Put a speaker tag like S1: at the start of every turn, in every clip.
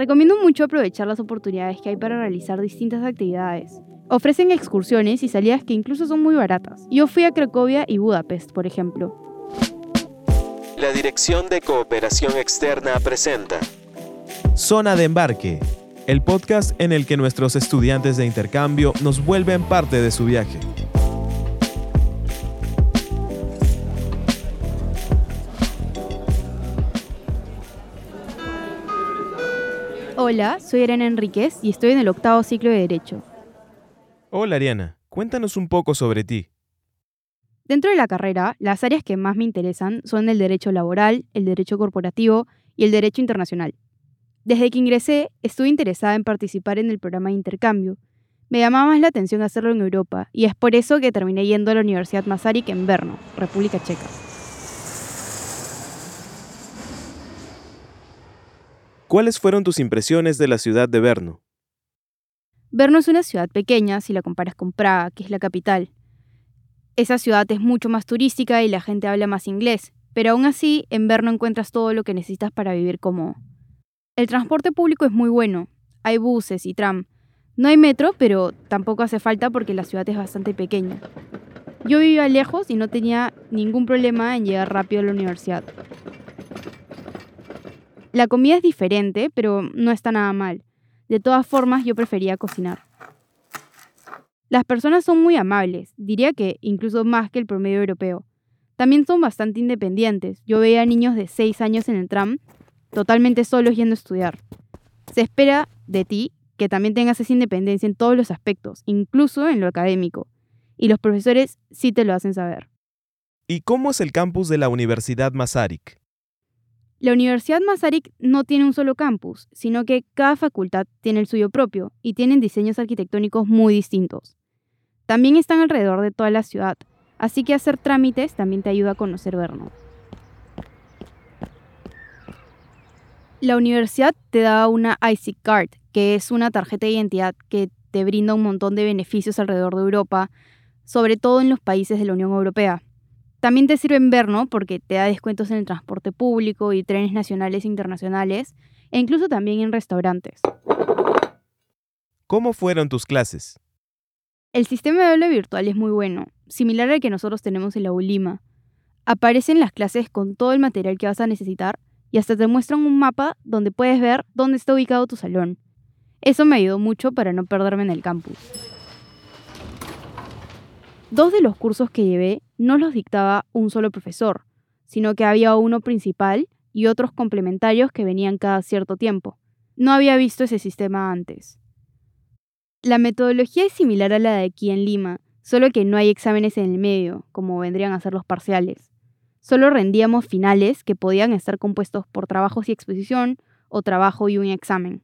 S1: Recomiendo mucho aprovechar las oportunidades que hay para realizar distintas actividades. Ofrecen excursiones y salidas que incluso son muy baratas. Yo fui a Cracovia y Budapest, por ejemplo.
S2: La Dirección de Cooperación Externa presenta
S3: Zona de Embarque, el podcast en el que nuestros estudiantes de intercambio nos vuelven parte de su viaje.
S1: Hola, soy Ariana Enríquez y estoy en el octavo ciclo de Derecho.
S3: Hola Ariana, cuéntanos un poco sobre ti.
S1: Dentro de la carrera, las áreas que más me interesan son el derecho laboral, el derecho corporativo y el derecho internacional. Desde que ingresé, estuve interesada en participar en el programa de intercambio. Me llamaba más la atención hacerlo en Europa y es por eso que terminé yendo a la Universidad Masaryk en Brno, República Checa.
S3: ¿Cuáles fueron tus impresiones de la ciudad de Brno?
S1: Brno es una ciudad pequeña si la comparas con Praga, que es la capital. Esa ciudad es mucho más turística y la gente habla más inglés, pero aún así en Brno encuentras todo lo que necesitas para vivir cómodo. El transporte público es muy bueno, hay buses y tram. No hay metro, pero tampoco hace falta porque la ciudad es bastante pequeña. Yo vivía lejos y no tenía ningún problema en llegar rápido a la universidad. La comida es diferente, pero no está nada mal. De todas formas, yo prefería cocinar. Las personas son muy amables, diría que incluso más que el promedio europeo. También son bastante independientes. Yo veía niños de 6 años en el tram, totalmente solos yendo a estudiar. Se espera de ti que también tengas esa independencia en todos los aspectos, incluso en lo académico. Y los profesores sí te lo hacen saber.
S3: ¿Y cómo es el campus de la Universidad Masaryk?
S1: La Universidad Masaryk no tiene un solo campus, sino que cada facultad tiene el suyo propio y tienen diseños arquitectónicos muy distintos. También están alrededor de toda la ciudad, así que hacer trámites también te ayuda a conocer Brno. La universidad te da una IC Card, que es una tarjeta de identidad que te brinda un montón de beneficios alrededor de Europa, sobre todo en los países de la Unión Europea. También te sirve en Brno porque te da descuentos en el transporte público y trenes nacionales e internacionales, e incluso también en restaurantes.
S3: ¿Cómo fueron tus clases?
S1: El sistema de aula virtual es muy bueno, similar al que nosotros tenemos en la ULIMA. Aparecen las clases con todo el material que vas a necesitar y hasta te muestran un mapa donde puedes ver dónde está ubicado tu salón. Eso me ayudó mucho para no perderme en el campus. Dos de los cursos que llevé no los dictaba un solo profesor, sino que había uno principal y otros complementarios que venían cada cierto tiempo. No había visto ese sistema antes. La metodología es similar a la de aquí en Lima, solo que no hay exámenes en el medio, como vendrían a ser los parciales. Solo rendíamos finales que podían estar compuestos por trabajos y exposición o trabajo y un examen.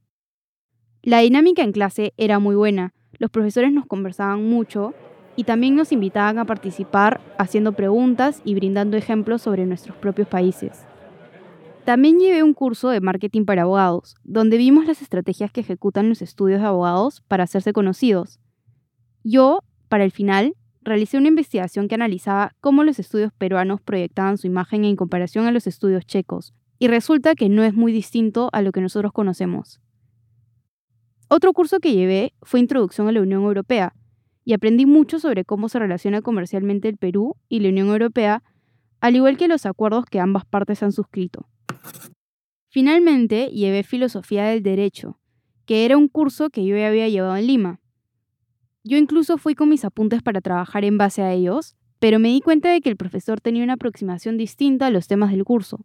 S1: La dinámica en clase era muy buena, los profesores nos conversaban mucho y también nos invitaban a participar haciendo preguntas y brindando ejemplos sobre nuestros propios países. También llevé un curso de marketing para abogados, donde vimos las estrategias que ejecutan los estudios de abogados para hacerse conocidos. Yo, para el final, realicé una investigación que analizaba cómo los estudios peruanos proyectaban su imagen en comparación a los estudios checos, y resulta que no es muy distinto a lo que nosotros conocemos. Otro curso que llevé fue Introducción a la Unión Europea, y aprendí mucho sobre cómo se relaciona comercialmente el Perú y la Unión Europea, al igual que los acuerdos que ambas partes han suscrito. Finalmente, llevé Filosofía del Derecho, que era un curso que yo ya había llevado en Lima. Yo incluso fui con mis apuntes para trabajar en base a ellos, pero me di cuenta de que el profesor tenía una aproximación distinta a los temas del curso.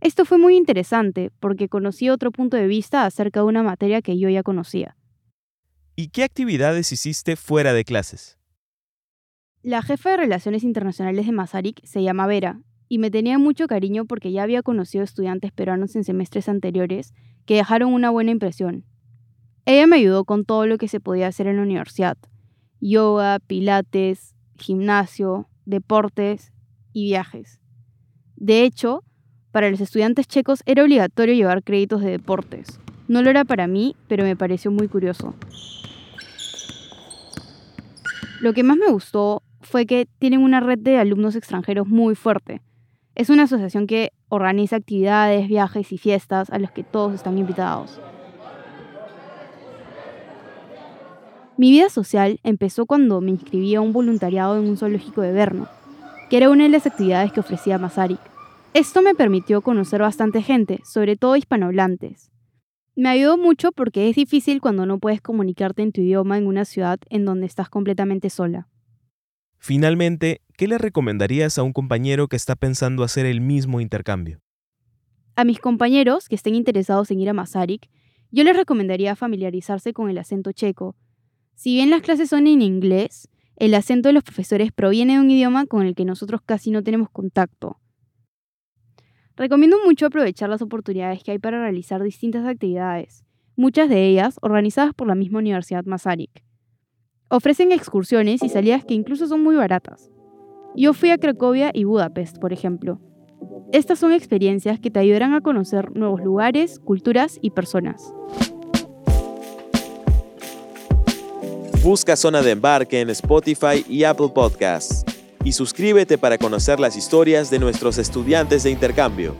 S1: Esto fue muy interesante porque conocí otro punto de vista acerca de una materia que yo ya conocía.
S3: ¿Y qué actividades hiciste fuera de clases?
S1: La jefa de Relaciones Internacionales de Masaryk se llama Vera y me tenía mucho cariño porque ya había conocido estudiantes peruanos en semestres anteriores que dejaron una buena impresión. Ella me ayudó con todo lo que se podía hacer en la universidad. Yoga, pilates, gimnasio, deportes y viajes. De hecho, para los estudiantes checos era obligatorio llevar créditos de deportes. No lo era para mí, pero me pareció muy curioso. Lo que más me gustó fue que tienen una red de alumnos extranjeros muy fuerte. Es una asociación que organiza actividades, viajes y fiestas a los que todos están invitados. Mi vida social empezó cuando me inscribí a un voluntariado en un zoológico de Berna, que era una de las actividades que ofrecía Masaryk. Esto me permitió conocer bastante gente, sobre todo hispanohablantes, me ayudó mucho porque es difícil cuando no puedes comunicarte en tu idioma en una ciudad en donde estás completamente sola.
S3: Finalmente, ¿qué le recomendarías a un compañero que está pensando hacer el mismo intercambio?
S1: A mis compañeros que estén interesados en ir a Masaryk, yo les recomendaría familiarizarse con el acento checo. Si bien las clases son en inglés, el acento de los profesores proviene de un idioma con el que nosotros casi no tenemos contacto. Recomiendo mucho aprovechar las oportunidades que hay para realizar distintas actividades, muchas de ellas organizadas por la misma Universidad Masaryk. Ofrecen excursiones y salidas que incluso son muy baratas. Yo fui a Cracovia y Budapest, por ejemplo. Estas son experiencias que te ayudarán a conocer nuevos lugares, culturas y personas.
S3: Busca Zona de Embarque en Spotify y Apple Podcasts y suscríbete para conocer las historias de nuestros estudiantes de intercambio.